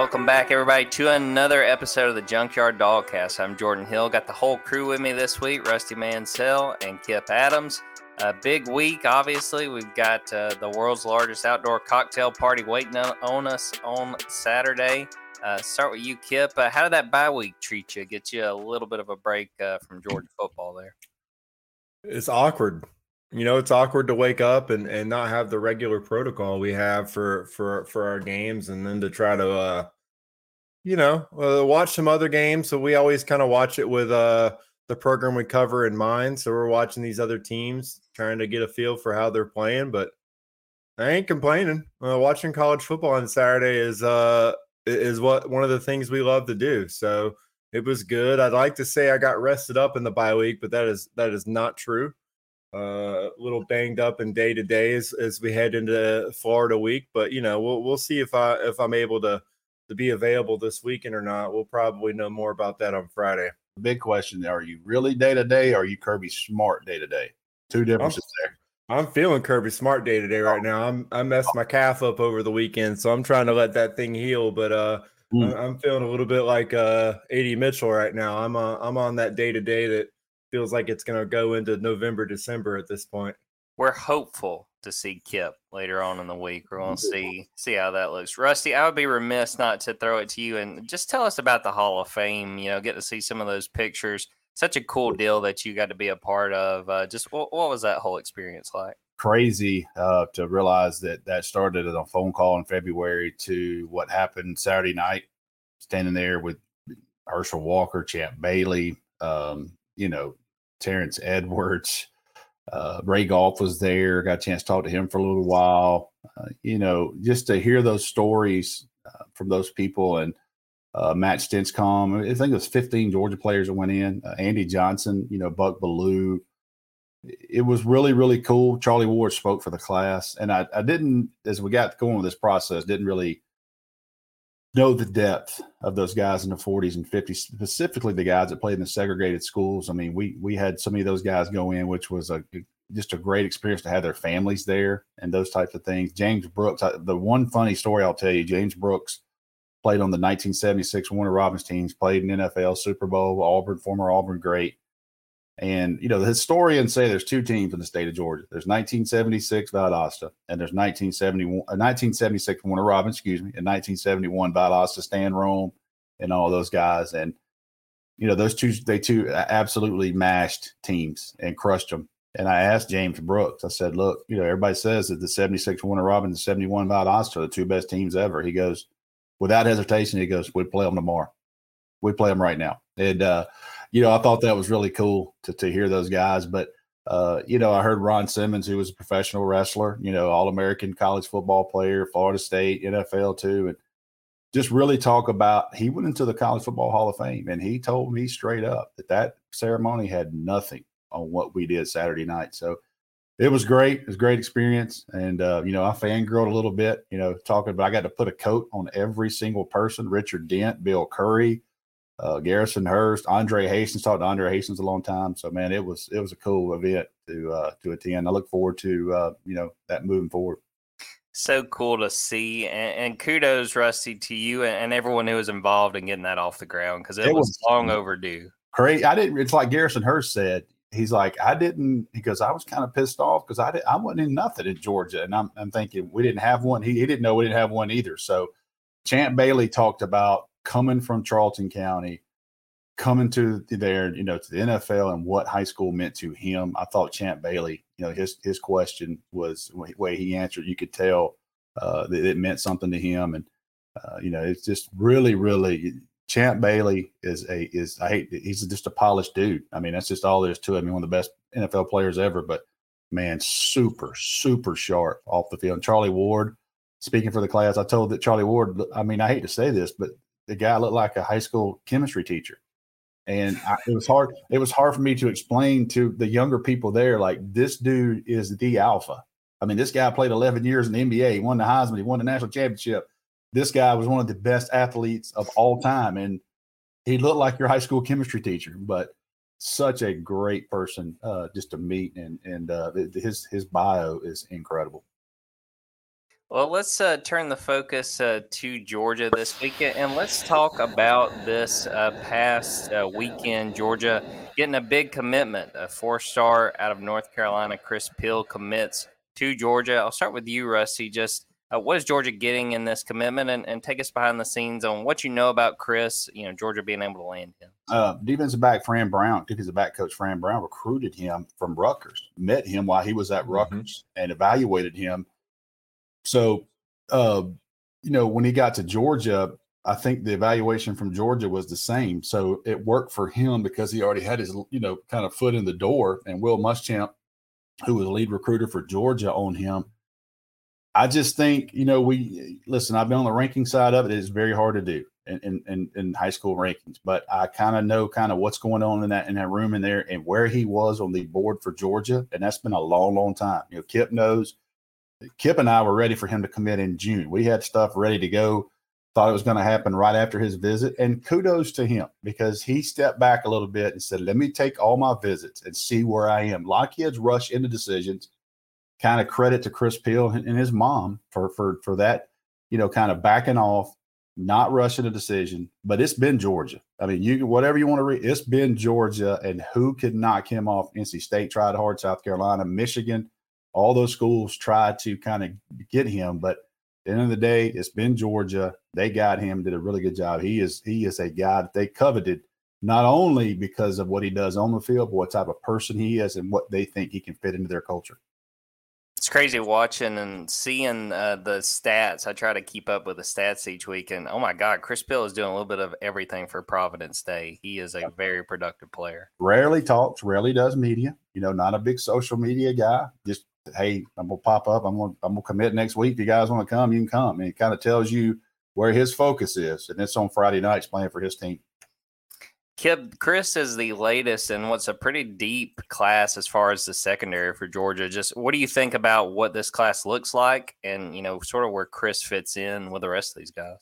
Welcome back, everybody, to another episode of the Junkyard Dogcast. I'm Jordan Hill. Got the whole crew with me this week Rusty Mansell and Kip Adams. A big week, obviously. We've got uh, the world's largest outdoor cocktail party waiting on us on Saturday. Uh, start with you, Kip. Uh, how did that bye week treat you? Get you a little bit of a break uh, from Georgia football there? It's awkward. You know, it's awkward to wake up and, and not have the regular protocol we have for for for our games, and then to try to, uh, you know, uh, watch some other games. So we always kind of watch it with uh the program we cover in mind. So we're watching these other teams, trying to get a feel for how they're playing. But I ain't complaining. Uh, watching college football on Saturday is uh is what one of the things we love to do. So it was good. I'd like to say I got rested up in the bye week, but that is that is not true a little banged up in day to day as, as we head into Florida week. But you know, we'll we'll see if I if I'm able to to be available this weekend or not. We'll probably know more about that on Friday. Big question: Are you really day to day? Or are you Kirby Smart day to day? Two differences I'm, there. I'm feeling Kirby Smart day to day right now. I'm I messed my calf up over the weekend, so I'm trying to let that thing heal. But uh, mm. I'm feeling a little bit like uh, AD Mitchell right now. I'm uh, I'm on that day to day that feels like it's going to go into November, December at this point. We're hopeful to see Kip later on in the week. We're going to see see how that looks. Rusty, I would be remiss not to throw it to you and just tell us about the Hall of Fame. You know, get to see some of those pictures. Such a cool deal that you got to be a part of. Uh, just what, what was that whole experience like? Crazy uh, to realize that that started at a phone call in February to what happened Saturday night, standing there with Herschel Walker, Champ Bailey, um, you know, Terrence Edwards. Uh, Ray Goff was there. Got a chance to talk to him for a little while. Uh, you know, just to hear those stories uh, from those people and uh, Matt Stinchcomb. I think it was 15 Georgia players that went in. Uh, Andy Johnson, you know, Buck Belue. It was really, really cool. Charlie Ward spoke for the class. And I, I didn't, as we got going with this process, didn't really know the depth of those guys in the 40s and 50s, specifically the guys that played in the segregated schools. I mean, we we had so many of those guys go in, which was a just a great experience to have their families there and those types of things. James Brooks, I, the one funny story I'll tell you, James Brooks played on the 1976 Warner Robins teams, played in NFL, Super Bowl, Auburn, former Auburn great. And you know, the historians say there's two teams in the state of Georgia. There's 1976 Valdosta, and there's 1971, uh, 1976 Warner Robins, excuse me, and 1971 Valdosta, Stan Rome, and all those guys. And you know, those two they two absolutely mashed teams and crushed them. And I asked James Brooks, I said, look, you know, everybody says that the 76 Warner Robins and 71 Valdosta are the two best teams ever. He goes, without hesitation, he goes, we'd play them tomorrow. We'd play them right now. And uh, you know, I thought that was really cool to to hear those guys. But uh, you know, I heard Ron Simmons, who was a professional wrestler, you know, All American college football player, Florida State, NFL too, and just really talk about. He went into the College Football Hall of Fame, and he told me straight up that that ceremony had nothing on what we did Saturday night. So it was great. It was a great experience. And, uh, you know, I fangirled a little bit, you know, talking about I got to put a coat on every single person Richard Dent, Bill Curry, uh, Garrison Hearst, Andre Hastings. Talked to Andre Hastings a long time, so man, it was it was a cool event to uh, to attend. I look forward to uh, you know that moving forward. So cool to see, and, and kudos, Rusty, to you and, everyone who was involved in getting that off the ground because it, it, was, was long overdue. Great, I didn't. It's like Garrison Hearst said. He's like, I didn't because I was kind of pissed off because I did, I wasn't in nothing in Georgia, and I'm, I'm thinking we didn't have one. He, he didn't know we didn't have one either. So, Champ Bailey talked about coming from Charlton County, coming to there, you know, to the NFL and what high school meant to him. I thought Champ Bailey, you know, his his question was way he answered. You could tell uh, that it meant something to him, and uh, you know, it's just really, really. Champ Bailey is a is I hate he's just a polished dude. I mean, that's just all there is to it. I mean, one of the best NFL players ever, but man, super, super sharp off the field. And Charlie Ward, speaking for the class, I told that Charlie Ward, I mean, I hate to say this, but the guy looked like a high school chemistry teacher. And I, it was hard. It was hard for me to explain to the younger people there, like this dude is the alpha. I mean, this guy played 11 years in the NBA. He won the Heisman. He won the national championship. This guy was one of the best athletes of all time, and he looked like your high school chemistry teacher. But such a great person uh, just to meet, and and uh, his his bio is incredible. Well, let's uh, turn the focus uh, to Georgia this weekend, and let's talk about this uh, past uh, weekend. Georgia getting a big commitment, a four-star out of North Carolina. Chris Peal commits to Georgia. I'll start with you, Rusty. Just uh, what is Georgia getting in this commitment, and, and, take us behind the scenes on what you know about Chris. You know, Georgia being able to land him. Uh, defensive back Fran Brown, defensive back coach Fran Brown recruited him from Rutgers, met him while he was at mm-hmm. Rutgers, and evaluated him so, uh, you know, when he got to Georgia, I think the evaluation from Georgia was the same. So it worked for him because he already had his, you know, kind of foot in the door. And Will Muschamp, who was lead recruiter for Georgia, on him. I just think, you know, we listen, I've been on the ranking side of it. It's very hard to do in, in, in high school rankings, but I kind of know kind of what's going on in that in that room in there and where he was on the board for Georgia. And that's been a long, long time. You know, Kip knows Kip and I were ready for him to commit in June. We had stuff ready to go, thought it was going to happen right after his visit. And kudos to him because he stepped back a little bit and said, Let me take all my visits and see where I am. A lot of kids rush into decisions. Kind of credit to Chris Peal and his mom for for for that, you know, kind of backing off, not rushing a decision. But it's been Georgia. I mean, you whatever you want to read, it's been Georgia, and who could knock him off? NC State tried hard, South Carolina, Michigan all those schools tried to kind of get him, but at the end of the day, it's been Georgia. They got him, did a really good job. He is he is a guy that they coveted not only because of what he does on the field, but what type of person he is and what they think he can fit into their culture. It's crazy watching and seeing uh, the stats. I try to keep up with the stats each week, and oh my God, Chris Peal is doing a little bit of everything for Providence Day. He is a very productive player. Rarely talks, rarely does media. You know, not a big social media guy. Just hey, I'm gonna pop up. I'm gonna I'm gonna commit next week. If you guys want to come, you can come. And it kind of tells you where his focus is, and it's on Friday nights playing for his team. Kip, Chris is the latest in what's a pretty deep class as far as the secondary for Georgia. Just what do you think about what this class looks like, and you know, sort of where Chris fits in with the rest of these guys?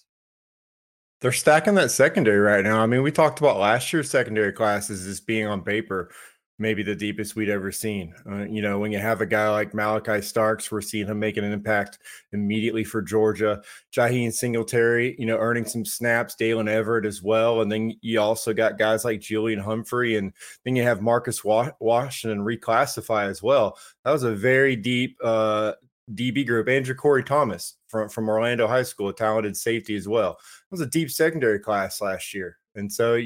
They're stacking that secondary right now. I mean, we talked about last year's secondary classes as being on paper maybe the deepest we'd ever seen. Uh, you know, when you have a guy like Malaki Starks, we're seeing him making an impact immediately for Georgia. Jaheim Singletary, you know, earning some snaps, Daylen Everett as well. And then you also got guys like Julian Humphrey, and then you have Marcus Washington reclassify as well. That was a very deep uh, DB group. And JaCorey Thomas from, from Orlando High School, a talented safety as well. It was a deep secondary class last year. And so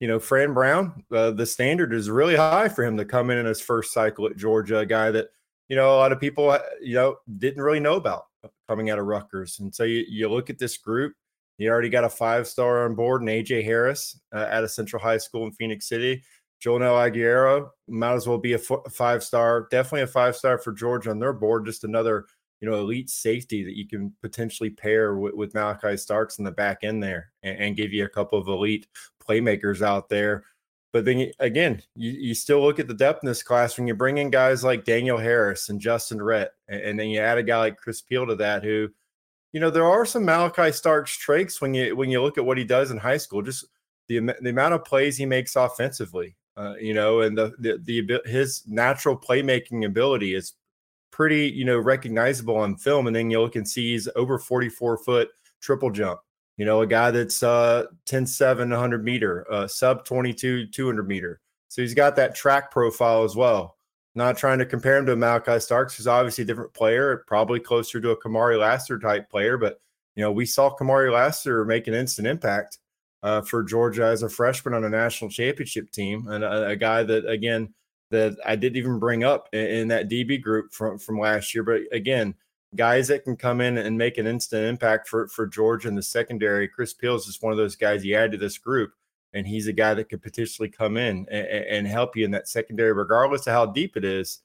you know, Fran Brown, uh, the standard is really high for him to come in in his first cycle at Georgia, a guy that, you know, a lot of people, uh, you know, didn't really know about coming out of Rutgers. And so you, you look at this group, you already got a five star on board and AJ Harris uh, at a Central High School in Phenix City. Joenel Aguero might as well be a f- five star, definitely a five star for Georgia on their board. Just another, you know, elite safety that you can potentially pair with, with Malaki Starks in the back end there and, and give you a couple of elite playmakers out there. But then again, you, you still look at the depth in this class when you bring in guys like Daniel Harris and Justyn Rhett, and, and then you add a guy like Chris Peal to that, who, you know, there are some Malaki Starks traits when you when you look at what he does in high school. Just the the amount of plays he makes offensively, uh, you know, and the, the the his natural playmaking ability is pretty, you know, recognizable on film. And then you look and see he's over 44 foot triple jump you know, a guy that's uh 10 7 100 meter, uh, sub 22 200 meter. So he's got that track profile as well. Not trying to compare him to Malaki Starks, who's obviously a different player, probably closer to a Kamari Lassiter type player. But, you know, we saw Kamari Lassiter make an instant impact uh, for Georgia as a freshman on a national championship team. And a, a guy that, again, that I didn't even bring up in, in that DB group from, from last year. But again, guys that can come in and make an instant impact for for Georgia in the secondary. Chris Peals is one of those guys you add to this group, and he's a guy that could potentially come in and, and help you in that secondary, regardless of how deep it is.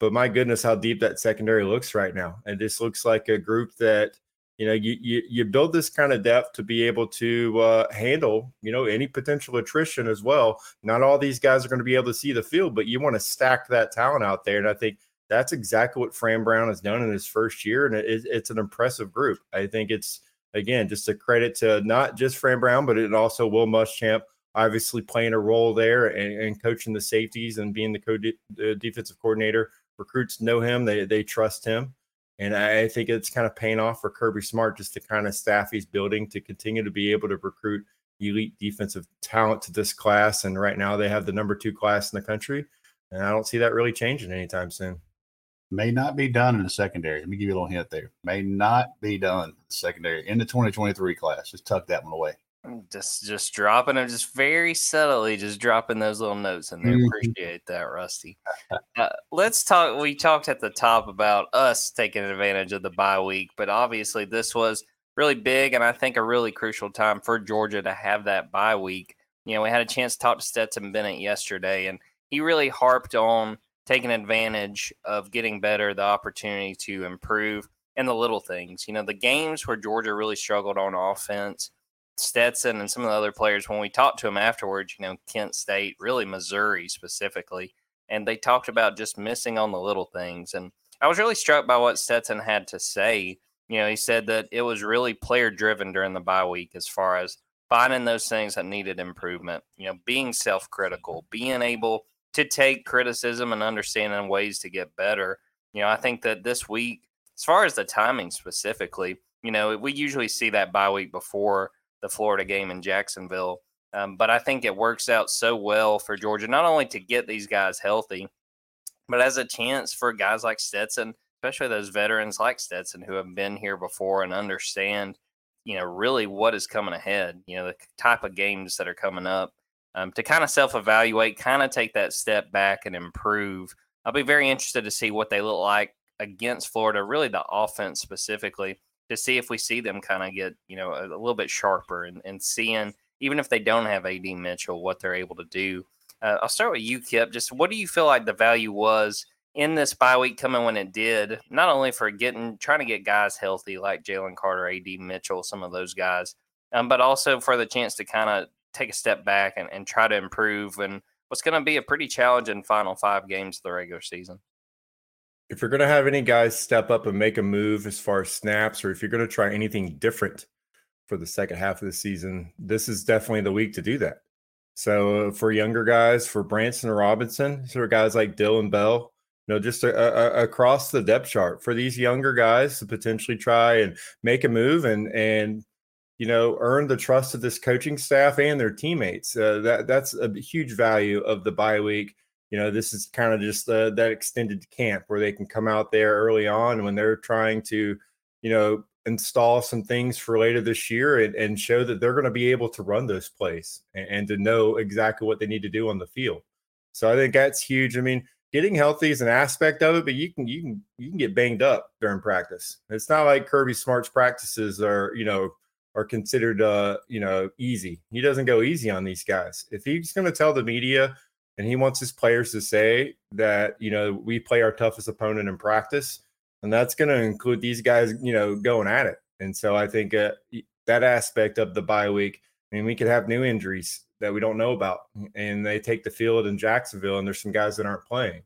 But my goodness, how deep that secondary looks right now. And this looks like a group that you know you you, you build this kind of depth to be able to uh, handle you know any potential attrition as well. Not all these guys are going to be able to see the field, but you want to stack that talent out there, and I think that's exactly what Fran Brown has done in his first year, and it, it's an impressive group. I think it's again just a credit to not just Fran Brown, but it also Will Muschamp obviously playing a role there and, and coaching the safeties and being the, co- the defensive coordinator. Recruits know him; they they trust him. And I think it's kind of paying off for Kirby Smart just to kind of staff he's building to continue to be able to recruit elite defensive talent to this class. And right now they have the number two class in the country. And I don't see that really changing anytime soon. May not be done in the secondary. Let me give you a little hint there. May not be done in the secondary in the 2023 class. Just tuck that one away. Just just dropping them, just very subtly, just dropping those little notes in there. Mm-hmm. Appreciate that, Rusty. Uh, let's talk. We talked at the top about us taking advantage of the bye week, but obviously this was really big and I think a really crucial time for Georgia to have that bye week. You know, we had a chance to talk to Stetson Bennett yesterday, and he really harped on taking advantage of getting better, the opportunity to improve, and the little things. You know, the games where Georgia really struggled on offense, Stetson and some of the other players, when we talked to him afterwards, you know, Kent State, really Missouri specifically, and they talked about just missing on the little things. And I was really struck by what Stetson had to say you know, he said that it was really player driven during the bye week as far as finding those things that needed improvement, you know, being self critical, being able to take criticism and understanding ways to get better. You know, I think that this week, as far as the timing specifically, you know, we usually see that bye week before the Florida game in Jacksonville. Um, but I think it works out so well for Georgia, not only to get these guys healthy, but as a chance for guys like Stetson especially those veterans like Stetson who have been here before and understand, you know, really what is coming ahead, you know, the type of games that are coming up um, to kind of self evaluate, kind of take that step back and improve. I'll be very interested to see what they look like against Florida, really the offense specifically, to see if we see them kind of get, you know, a, a little bit sharper and, and seeing, even if they don't have AD Mitchell, what they're able to do. Uh, I'll start with you, Kip. Just what do you feel like the value was in this bye week coming when it did, not only for getting trying to get guys healthy like Jalen Carter, AD Mitchell, some of those guys, um, but also for the chance to kind of take a step back and, and try to improve and what's going to be a pretty challenging final five games of the regular season. If you're going to have any guys step up and make a move as far as snaps, or if you're going to try anything different for the second half of the season, this is definitely the week to do that. So for younger guys, for Branson Robinson, for guys like Dillon Bell, you know, just a, a, across the depth chart for these younger guys to potentially try and make a move and and you know earn the trust of this coaching staff and their teammates. Uh, that that's a huge value of the bye week. You know, this is kind of just uh, that extended camp where they can come out there early on when they're trying to, you know, install some things for later this year and, and show that they're going to be able to run those plays and, and to know exactly what they need to do on the field. So I think that's huge. I mean, getting healthy is an aspect of it, but you can you can you can get banged up during practice. It's not like Kirby Smart's practices are you know are considered uh you know easy. He doesn't go easy on these guys. If he's going to tell the media and he wants his players to say that you know we play our toughest opponent in practice, and that's going to include these guys you know going at it. And so I think uh, that aspect of the bye week. I mean, we could have new injuries that we don't know about, and they take the field in Jacksonville, and there's some guys that aren't playing.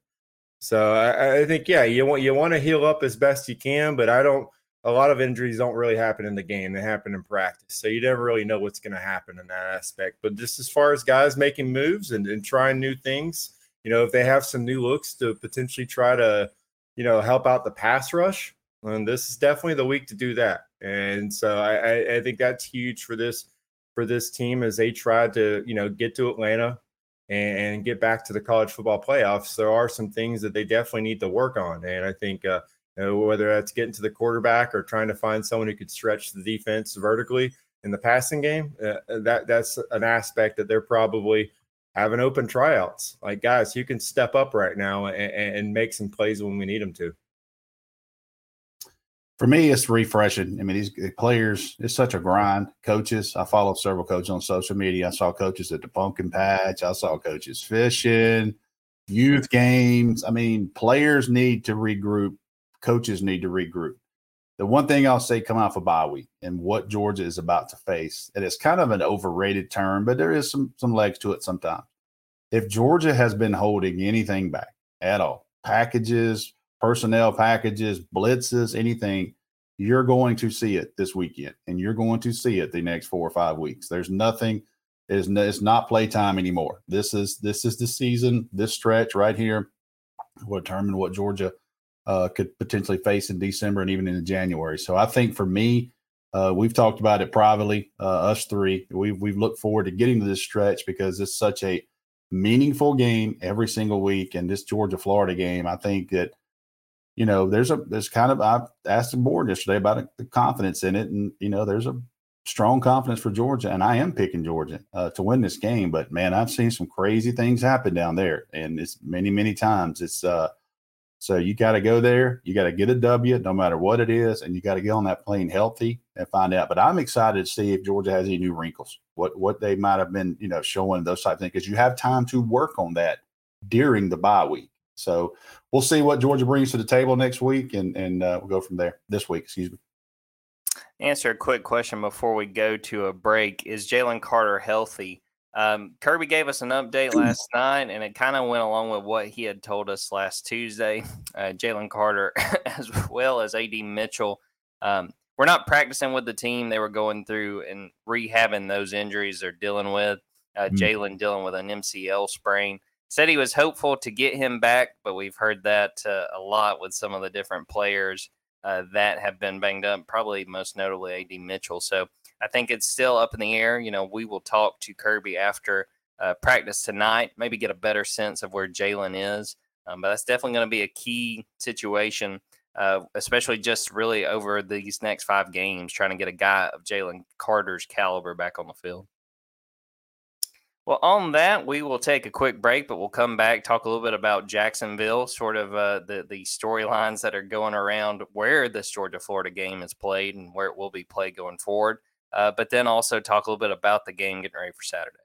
So I, I think yeah, you want you want to heal up as best you can, but I don't. A lot of injuries don't really happen in the game; they happen in practice. So you never really know what's going to happen in that aspect. But just as far as guys making moves and, and trying new things, you know, if they have some new looks to potentially try to, you know, help out the pass rush, and this is definitely the week to do that. And so I, I think that's huge for this for this team as they try to, you know, get to Atlanta and, and, get back to the college football playoffs. There are some things that they definitely need to work on, and I think uh, know, whether that's getting to the quarterback or trying to find someone who could stretch the defense vertically in the passing game, uh, uh that that's an aspect that they're probably having open tryouts. Like guys, you can step up right now and, and make some plays when we need them to for me, it's refreshing. I mean, these players, it's such a grind. Coaches, I follow several coaches on social media. I saw coaches at the pumpkin patch. I saw coaches fishing, youth games. I mean, players need to regroup. Coaches need to regroup. The one thing I'll say come out for bye week and what Georgia is about to face, and it's kind of an overrated term, but there is some some legs to it sometimes. If Georgia has been holding anything back at all, packages, personnel packages, blitzes, anything, you're going to see it this weekend and you're going to see it the next four or five weeks. There's nothing is it's not playtime anymore. This is this is the season, this stretch right here will determine what Georgia uh, could potentially face in December and even in January. So I think for me, uh, we've talked about it privately, uh, us three. We've we've looked forward to getting to this stretch because it's such a meaningful game every single week. And this Georgia Florida game, I think that you know there's a there's kind of I asked the board yesterday about the confidence in it, and you know there's a strong confidence for Georgia, and I am picking Georgia uh, to win this game. But man, I've seen some crazy things happen down there, and it's many many times it's uh so you got to go there. You got to get a W, no matter what it is, and you got to get on that plane healthy and find out. But I'm excited to see if Georgia has any new wrinkles, what what they might have been, you know, showing those type of things, because you have time to work on that during the bye week. So we'll see what Georgia brings to the table next week, and and uh, we'll go from there. This week, excuse me. Answer a quick question before we go to a break: Is Jalen Carter healthy? Um, Kirby gave us an update last night, and it kind of went along with what he had told us last Tuesday. Uh, Jalen Carter, as well as AD Mitchell, um, we're not practicing with the team. They were going through and rehabbing those injuries they're dealing with. Uh, mm-hmm. Jalen dealing with an MCL sprain. Said he was hopeful to get him back, but we've heard that uh, a lot with some of the different players uh, that have been banged up, probably most notably AD Mitchell. So I think it's still up in the air. You know, we will talk to Kirby after uh, practice tonight, maybe get a better sense of where Jalen is. Um, but that's definitely going to be a key situation, uh, especially just really over these next five games, trying to get a guy of Jalen Carter's caliber back on the field. Well, on that, we will take a quick break, but we'll come back talk a little bit about Jacksonville, sort of uh, the the storylines that are going around where this Georgia Florida game is played and where it will be played going forward uh, but then also talk a little bit about the game getting ready for Saturday.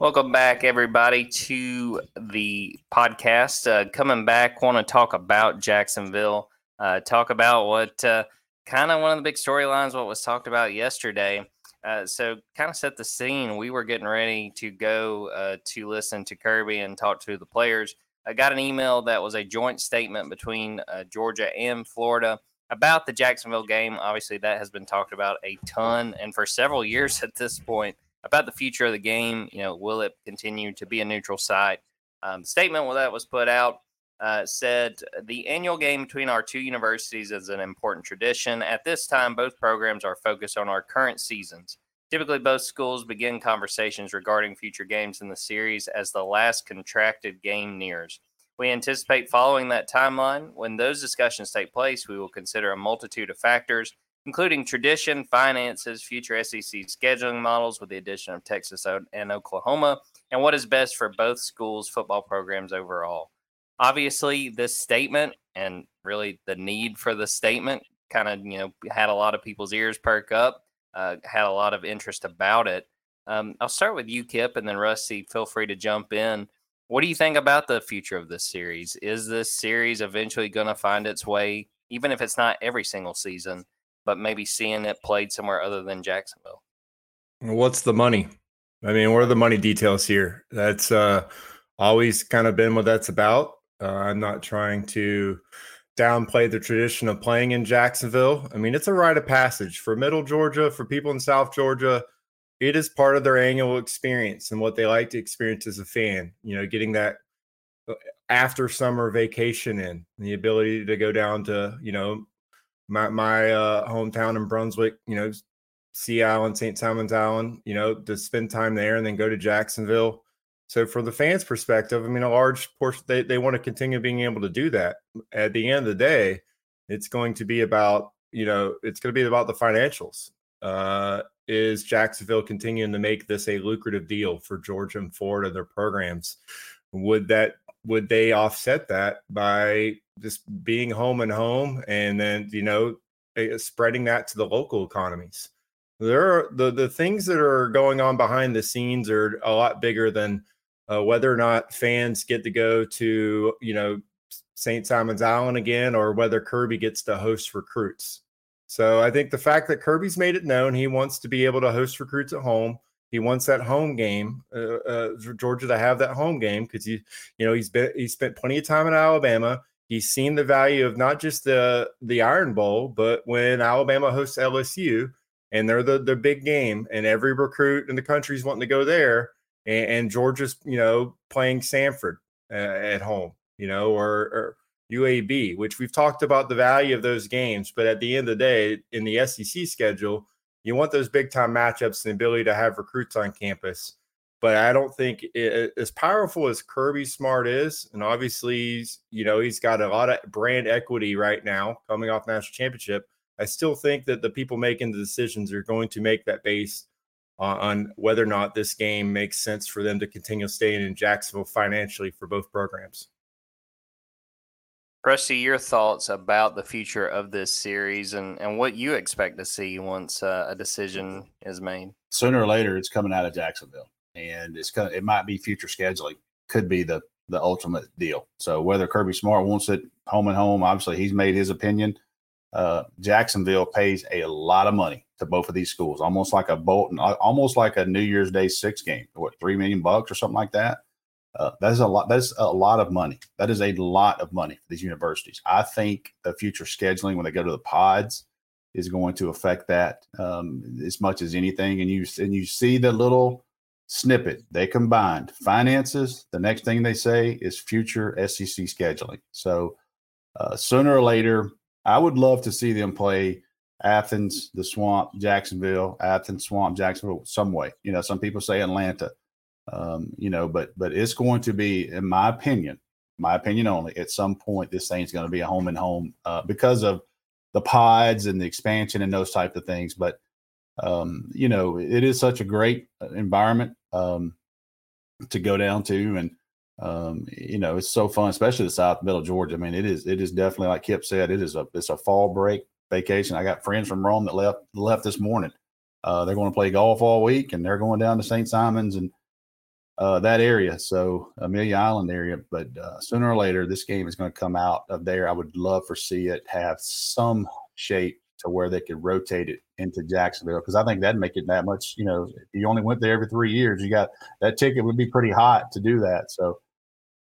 Welcome back, everybody, to the podcast. Uh, coming back, want to talk about Jacksonville, uh, talk about what uh, kind of one of the big storylines, what was talked about yesterday. Uh, so, kind of set the scene. We were getting ready to go uh, to listen to Kirby and talk to the players. I got an email that was a joint statement between Georgia and Florida about the Jacksonville game. Obviously, that has been talked about a ton and for several years at this point about the future of the game. You know, will it continue to be a neutral site? Um, the statement that was put out uh, said the annual game between our two universities is an important tradition. At this time, both programs are focused on our current seasons. Typically, both schools begin conversations regarding future games in the series as the last contracted game nears. We anticipate following that timeline. When those discussions take place, we will consider a multitude of factors, including tradition, finances, future SEC scheduling models with the addition of Texas and Oklahoma, and what is best for both schools' football programs overall. Obviously, this statement and really the need for the statement kind of you know had a lot of people's ears perk up, uh, had a lot of interest about it. Um, I'll start with you, Kip, and then Rusty. Feel free to jump in. What do you think about the future of this series? Is this series eventually going to find its way, even if it's not every single season, but maybe seeing it played somewhere other than Jacksonville? What's the money? I mean, what are the money details here? That's uh, always kind of been what that's about. Uh, I'm not trying to downplay the tradition of playing in Jacksonville. I mean, it's a rite of passage for Middle Georgia, for people in South Georgia it is part of their annual experience and what they like to experience as a fan. You know, getting that uh, after summer vacation in the ability to go down to you know my my uh, hometown in Brunswick. You know, Sea Island, St. Simon's Island. You know, to spend time there and then go to Jacksonville. So, from the fans' perspective, I mean, a large portion they they want to continue being able to do that. At the end of the day, it's going to be about you know it's going to be about the financials. Uh, is Jacksonville continuing to make this a lucrative deal for Georgia and Florida, their programs? Would that would they offset that by just being home and home and then you know spreading that to the local economies? There are the the things that are going on behind the scenes are a lot bigger than uh, whether or not fans get to go to you know St. Simon's Island again or whether Kirby gets to host recruits. So I think the fact that Kirby's made it known he wants to be able to host recruits at home. He wants that home game uh, uh, Georgia to have that home game because he, you know, he's been he spent plenty of time in Alabama. He's seen the value of not just the the Iron Bowl, but when Alabama hosts LSU and they're the the big game, and every recruit in the country is wanting to go there, and, and Georgia's you know playing Samford uh, at home, you know, or, or UAB, which we've talked about the value of those games. But at the end of the day, in the SEC schedule, you want those big time matchups and the ability to have recruits on campus. But I don't think it, as powerful as Kirby Smart is, and obviously, he's, you know, he's got a lot of brand equity right now coming off national championship. I still think that the people making the decisions are going to make that based on, on whether or not this game makes sense for them to continue staying in Jacksonville financially for both programs. Rusty, your thoughts about the future of this series and, and what you expect to see once uh, a decision is made. Sooner or later, it's coming out of Jacksonville, and it's it might be future scheduling. Could be the the ultimate deal. So whether Kirby Smart wants it home and home, obviously he's made his opinion. Uh, Jacksonville pays a lot of money to both of these schools, almost like a Bolton, almost like a New Year's Day six game, what three million bucks or something like that. Uh, that's a lot. That's a lot of money. That is a lot of money for these universities. I think the future scheduling when they go to the pods is going to affect that um, as much as anything. And you and you see the little snippet they combined finances. The next thing they say is future SEC scheduling. So uh, sooner or later, I would love to see them play Athens, the Swamp, Jacksonville, Athens, Swamp, Jacksonville, some way. You know, some people say Atlanta. Um, you know, but but it's going to be, in my opinion, my opinion only. At some point, this thing's going to be a home and home uh, because of the pods and the expansion and those type of things. But um, you know, it is such a great uh, environment um, to go down to, and um, you know, it's so fun, especially the South Middle Georgia. I mean, it is it is definitely like Kip said, it is a it's a fall break vacation. I got friends from Rome that left left this morning. Uh, they're going to play golf all week, and they're going down to St. Simons and uh, that area, so Amelia Island area. But uh, sooner or later, this game is going to come out of there. I would love for see it have some shape to where they could rotate it into Jacksonville because I think that'd make it that much. You know, if you only went there every three years, you got that ticket would be pretty hot to do that. So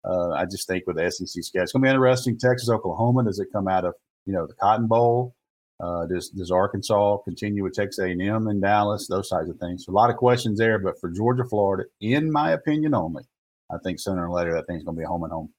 uh, I just think with the SEC schedule, it's going to be interesting. Texas, Oklahoma, does it come out of you know the Cotton Bowl? Uh, does does Arkansas continue with Texas A&M in Dallas? Those types of things. So a lot of questions there, but for Georgia, Florida, in my opinion only, I think sooner or later that thing's going to be home and home.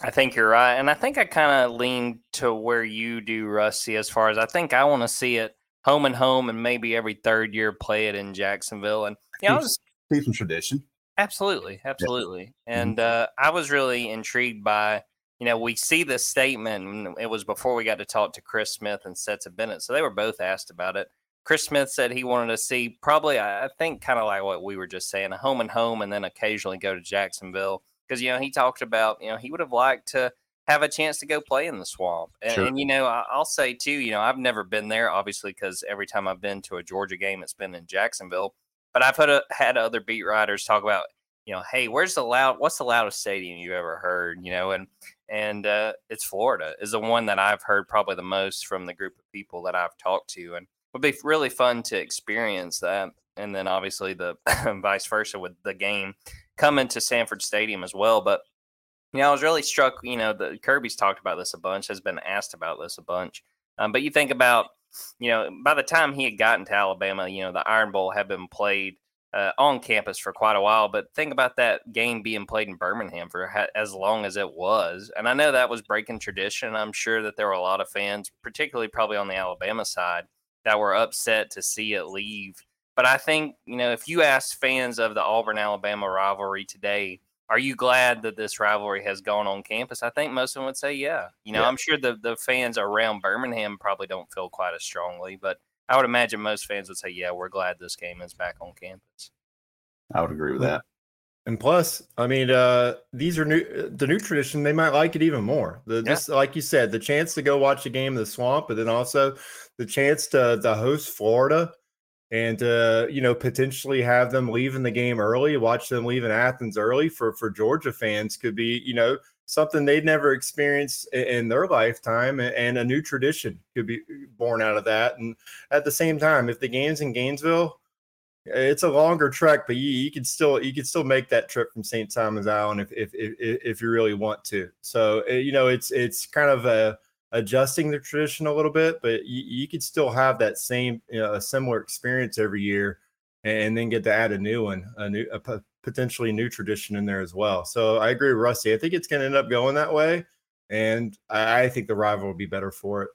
I think you're right, and I think I kind of lean to where you do, Rusty. As far as I think I want to see it home and home, and maybe every third year play it in Jacksonville, and yeah, you know, keep some tradition. Absolutely, absolutely, yeah. and mm-hmm. uh, I was really intrigued by you know, we see this statement, and it was before we got to talk to Chris Smith and Stetson Bennett. So they were both asked about it. Chris Smith said he wanted to see probably, I think, kind of like what we were just saying, a home and home, and then occasionally go to Jacksonville. Because, you know, he talked about, you know, he would have liked to have a chance to go play in the swamp. And, sure. and you know, I'll say too, you know, I've never been there, obviously, because every time I've been to a Georgia game, it's been in Jacksonville. But I've had, a, had other beat writers talk about, you know, hey, where's the loud, what's the loudest stadium you ever heard, you know, and and uh, it's Florida is the one that I've heard probably the most from the group of people that I've talked to, and would be really fun to experience that. And then obviously the vice versa with the game coming to Sanford Stadium as well. But you know, I was really struck. You know, the Kirby's talked about this a bunch, has been asked about this a bunch. Um, but you think about, you know, by the time he had gotten to Alabama, you know, the Iron Bowl had been played uh, on campus for quite a while. But think about that game being played in Birmingham for ha- as long as it was. And I know that was breaking tradition. I'm sure that there were a lot of fans, particularly probably on the Alabama side, that were upset to see it leave. But I think, you know, if you ask fans of the Auburn Alabama rivalry today, are you glad that this rivalry has gone on campus? I think most of them would say, yeah. You know, yeah. I'm sure the, the fans around Birmingham probably don't feel quite as strongly, but I would imagine most fans would say, "Yeah, we're glad this game is back on campus." I would agree with that. And plus, I mean, uh, these are new. Uh, the new tradition. They might like it even more. The, yeah. Just like you said, the chance to go watch a game in the swamp, but then also the chance to to host Florida and uh, you know potentially have them leaving the game early, watch them leave in Athens early for for Georgia fans could be you know something they'd never experienced in their lifetime and a new tradition could be born out of that. And at the same time if the game's in gainesville it's a longer trek but you, you could still you could still make that trip from st simons island if if if, if you really want to. So eh, you know it's it's kind of a adjusting the tradition a little bit but you, you could still have that same you know a similar experience every year and then get to add a new one, a new, a potentially new tradition in there as well. So I agree with Rusty. I think it's going to end up going that way, and I, think the rival will be better for it.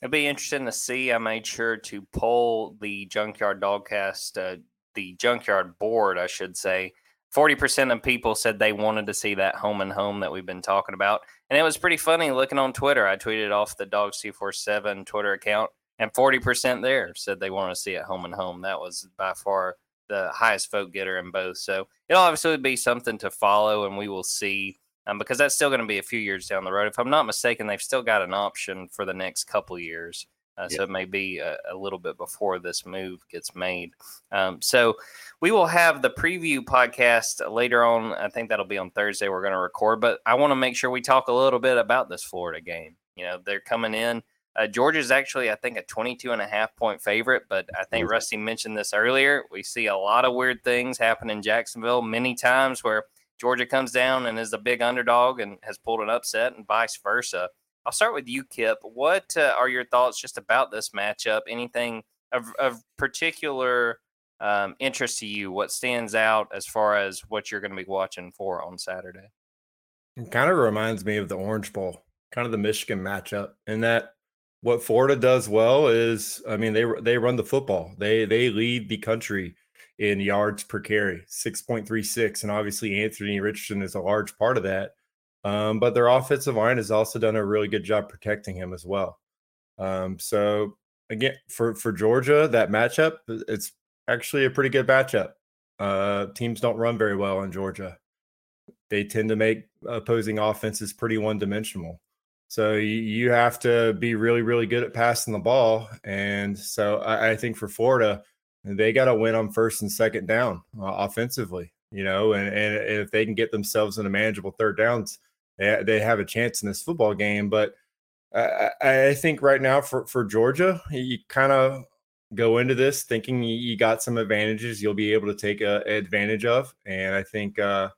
It'd be interesting to see. I made sure to poll the Junkyard Dogcast, uh, the Junkyard board, I should say. 40% of people said they wanted to see that home and home that we've been talking about. And it was pretty funny looking on Twitter. I tweeted off the Dogs247 Twitter account, and 40% there said they want to see it home and home. That was by far the highest vote getter in both. So it'll obviously be something to follow, and we will see um, because that's still going to be a few years down the road. If I'm not mistaken, they've still got an option for the next couple years. Uh, So it may be a, a, little bit before this move gets made. Um, so we will have the preview podcast later on. I think that'll be on Thursday. We're going to record, but I want to make sure we talk a little bit about this Florida game. You know, they're coming in. Uh, Georgia's actually, I think, a 22 and a half point favorite, but I think Rusty mentioned this earlier. We see a lot of weird things happen in Jacksonville many times where Georgia comes down and is a big underdog and has pulled an upset, and vice versa. I'll start with you, Kip. What uh, are your thoughts just about this matchup? Anything of, of particular um, interest to you? What stands out as far as what you're going to be watching for on Saturday? It kind of reminds me of the Orange Bowl, kind of the Michigan matchup, in that what Florida does well is, I mean, they they run the football. They they lead the country in yards per carry, 6.36. And obviously, Anthony Richardson is a large part of that. Um, but their offensive line has also done a really good job protecting him as well. Um, so, again, for, for Georgia, that matchup, it's actually a pretty good matchup. Uh, teams don't run very well in Georgia, they tend to make opposing offenses pretty one dimensional. So you, have to be really, really good at passing the ball. And so I, I think for Florida, they got to win on first and second down uh, offensively, you know, and, and if they can get themselves in a manageable third downs, they, they have a chance in this football game. But I, I think right now for, for Georgia, you kind of go into this thinking you got some advantages you'll be able to take a, advantage of. And I think uh,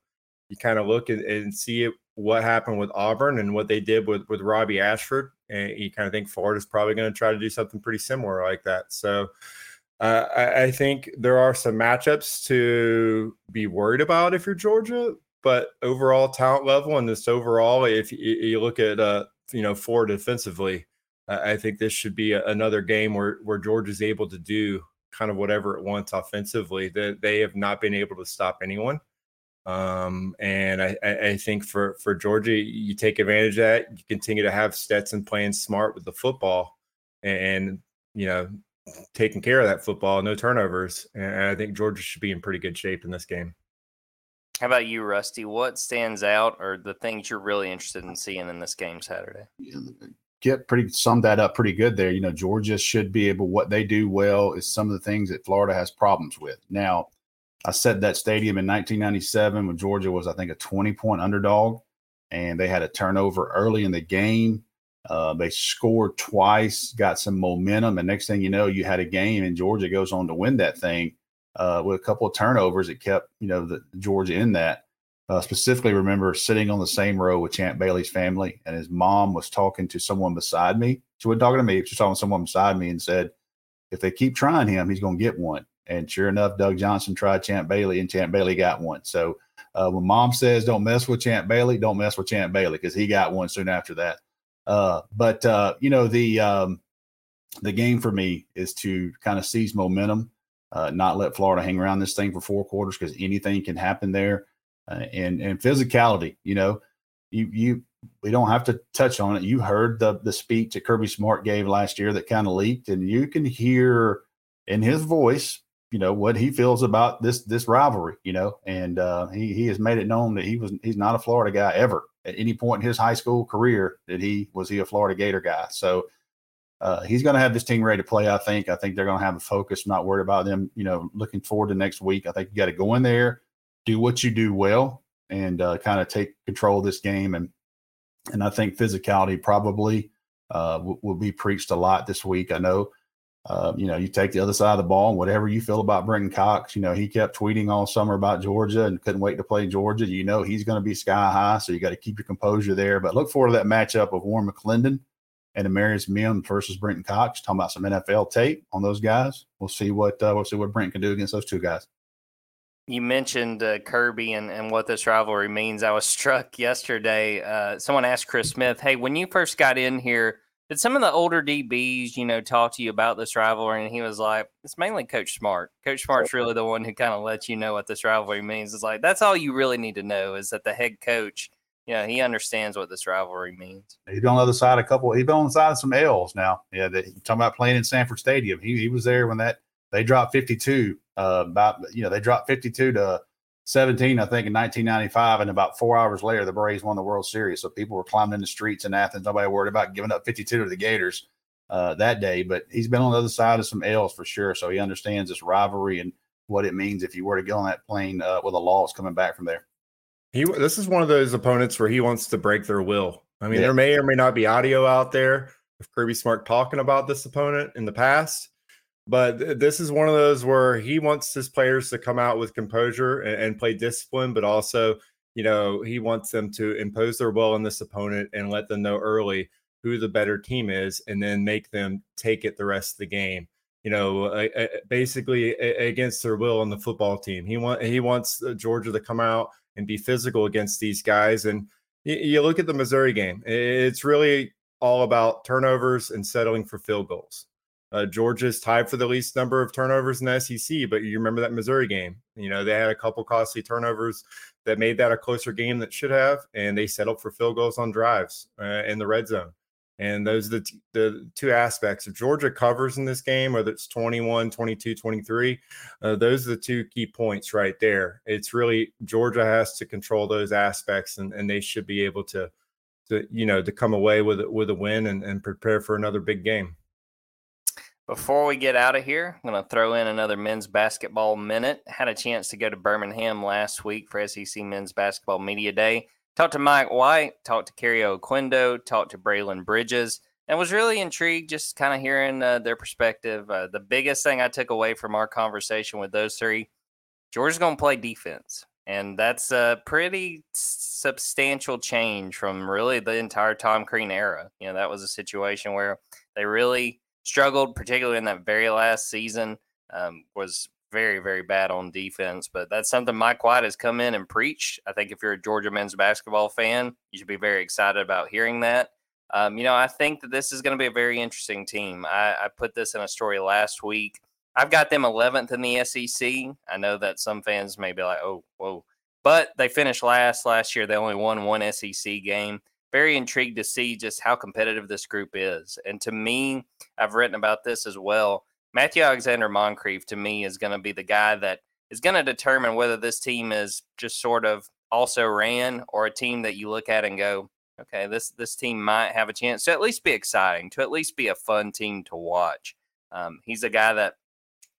you kind of look and, and see it, what happened with Auburn and what they did with, with Robbie Ashford. And you kind of think Florida's probably going to try to do something pretty similar like that. So, uh, I, I, think there are some matchups to be worried about if you're Georgia, but overall talent level and this overall, if you, look at uh, you know four defensively, I think this should be another game where where Georgia's able to do kind of whatever it wants offensively. That they have not been able to stop anyone. Um, and I, I think for for Georgia, you take advantage of that. You continue to have Stetson playing smart with the football, and you know taking care of that football, no turnovers. And I think Georgia should be in pretty good shape in this game. How about you, Rusty? What stands out or the things you're really interested in seeing in this game Saturday? Get pretty summed that up pretty good there. You know, Georgia should be able, what they do well is some of the things that Florida has problems with. Now, I set that stadium in 1997 when Georgia was, I think, a 20 point underdog and they had a turnover early in the game uh, they scored twice, got some momentum, and next thing you know, you had a game, and Georgia goes on to win that thing uh, with a couple of turnovers. It kept you know the Georgia in that. Uh, specifically, remember sitting on the same row with Champ Bailey's family, and his mom was talking to someone beside me. She wasn't talking to me; she was talking to someone beside me, and said, "If they keep trying him, he's going to get one." And sure enough, Doug Johnson tried Champ Bailey, and Champ Bailey got one. So uh, when mom says, "Don't mess with Champ Bailey," don't mess with Champ Bailey because he got one soon after that. Uh, but uh, you know the um, the game for me is to kind of seize momentum, uh, not let Florida hang around this thing for four quarters because anything can happen there, uh, and and physicality. You know, you you we don't have to touch on it. You heard the the speech that Kirby Smart gave last year that kind of leaked, and you can hear in his voice, you know, what he feels about this this rivalry. You know, and uh, he he has made it known that he was he's not a Florida guy ever at any point in his high school career that he was he a Florida Gator guy. So uh, he's going to have this team ready to play. I think. I think they're going to have a focus. not worried about them. You know, looking forward to next week. I think you got to go in there, do what you do well, and uh, kind of take control of this game. And and I think physicality probably uh, will, will be preached a lot this week. I know uh, you know, you take the other side of the ball and whatever you feel about Brenton Cox, you know, he kept tweeting all summer about Georgia and couldn't wait to play Georgia. You know, he's going to be sky high. So you got to keep your composure there. But look forward to that matchup of Warren McClendon and Amarius Mims versus Brenton Cox. Talking about some NFL tape on those guys. We'll see what uh, we'll see what Brent can do against those two guys. You mentioned uh, Kirby and, and what this rivalry means. I was struck yesterday. Uh, someone asked Chris Smith, "Hey, when you first got in here, did some of the older DBs, you know, talk to you about this rivalry?" And he was like, "It's mainly Coach Smart. Coach Smart's really the one who kind of lets you know what this rivalry means. It's like that's all you really need to know is that the head coach." Yeah, he understands what this rivalry means. he He's on the other side a couple. he He's on the side of some L's now. Yeah, that talking about playing in Sanford Stadium. He he was there when that they dropped 52. Uh, about you know they dropped 52 to 17, I think, in 1995, and about four hours later, the Braves won the World Series. So people were climbing in the streets in Athens. Nobody worried about giving up 52 to the Gators uh, that day. But he's been on the other side of some L's for sure. So he understands this rivalry and what it means if you were to get on that plane uh, with a loss coming back from there. He this is one of those opponents where he wants to break their will. I mean, yeah. there may or may not be audio out there of Kirby Smart talking about this opponent in the past, but this is one of those where he wants his players to come out with composure and, and play discipline, but also, you know, he wants them to impose their will on this opponent and let them know early who the better team is, and then make them take it the rest of the game you know, basically against their will on the football team. He want he wants uh, Georgia to come out and be physical against these guys. And you, you look at the Missouri game; it's really all about turnovers and settling for field goals. Uh, Georgia's tied for the least number of turnovers in the SEC, but you remember that Missouri game. You know, they had a couple costly turnovers that made that a closer game that should have, and they settled for field goals on drives uh, in the red zone. And those are the, t- the two aspects. If Georgia covers in this game, whether it's 21, 22, 23, uh, those are the two key points right there. It's really Georgia has to control those aspects, and, and they should be able to, to you know, to come away with with a win and, and prepare for another big game. Before we get out of here, I'm going to throw in another men's basketball minute. Had a chance to go to Birmingham last week for SEC Men's Basketball Media Day. Talked to Mike White, talked to Kario Oquendo, talked to Braelen Bridges, and was really intrigued just kind of hearing uh, their perspective. Uh, the biggest thing I took away from our conversation with those three, Georgia's going to play defense. And that's a pretty substantial change from really the entire Tom Crean era. You know, that was a situation where they really struggled, particularly in that very last season. Um, was very, very bad on defense. But that's something Mike White has come in and preached. I think if you're a Georgia men's basketball fan, you should be very excited about hearing that. Um, you know, I think that this is going to be a very interesting team. I, I, put this in a story last week. I've got them 11th in the SEC. I know that some fans may be like, oh, whoa. But they finished last last year. They only won one SEC game. Very intrigued to see just how competitive this group is. And to me, I've written about this as well Matthew Alexander Moncrieffe to me is going to be the guy that is going to determine whether this team is just sort of also ran or a team that you look at and go, okay, this this team might have a chance to at least be exciting, to at least be a fun team to watch. Um, he's a guy that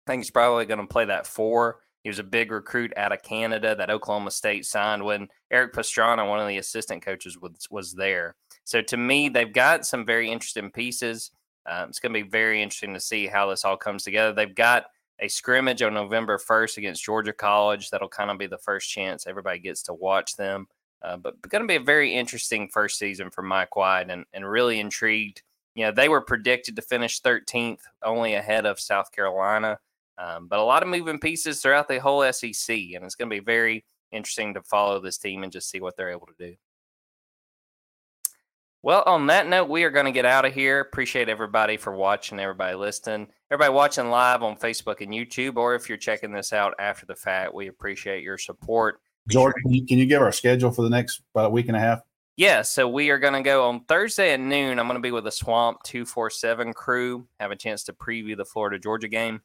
I think he's probably going to play that four. He was a big recruit out of Canada that Oklahoma State signed when Erik Pastrana, one of the assistant coaches, was was there. So to me, they've got some very interesting pieces. Um, it's going to be very interesting to see how this all comes together. They've got a scrimmage on November 1st against Georgia College. That'll kind of be the first chance everybody gets to watch them. Uh, but going to be a very interesting first season for Mike White and, and really intrigued. You know, they were predicted to finish 13th, only ahead of South Carolina. Um, but a lot of moving pieces throughout the whole SEC. And it's going to be very interesting to follow this team and just see what they're able to do. Well, on that note, we are going to get out of here. Appreciate everybody for watching, everybody listening, everybody watching live on Facebook and YouTube, or if you're checking this out after the fact, we appreciate your support. George, can you, can you give our schedule for the next about a week and a half? Yeah, so we are going to go on Thursday at noon. I'm going to be with the Swamp 247 crew, have a chance to preview the Florida Georgia game.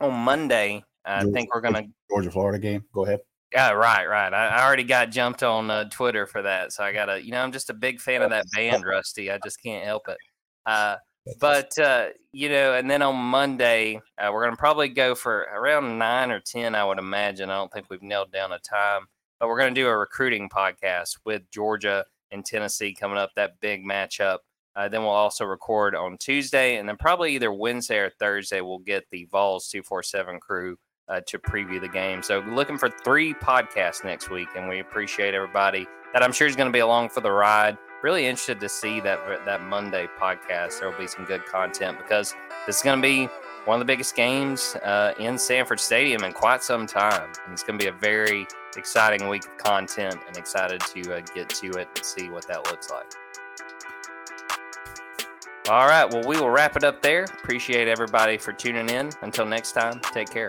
On Monday, I Georgia, think we're going to Georgia Florida game. Go ahead. Yeah, right, right. I, I already got jumped on uh, Twitter for that, so I gotta. You know, I'm just a big fan of that band, Rusty. I just can't help it. Uh, but uh, you know, and then on Monday, uh, we're gonna probably go for around nine or ten, I would imagine. I don't think we've nailed down a time, but we're gonna do a recruiting podcast with Georgia and Tennessee coming up. That big matchup. Uh, then we'll also record on Tuesday, and then probably either Wednesday or Thursday we'll get the Vols two four seven crew uh, to preview the game. So looking for three podcasts next week, and we appreciate everybody that I'm sure is going to be along for the ride. really interested to see that that Monday podcast. There will be some good content because this is going to be one of the biggest games uh, in Sanford Stadium in quite some time. And it's going to be a very exciting week of content and excited to uh, get to it and see what that looks like. All right. Well, we will wrap it up there. Appreciate everybody for tuning in. Until next time, take care.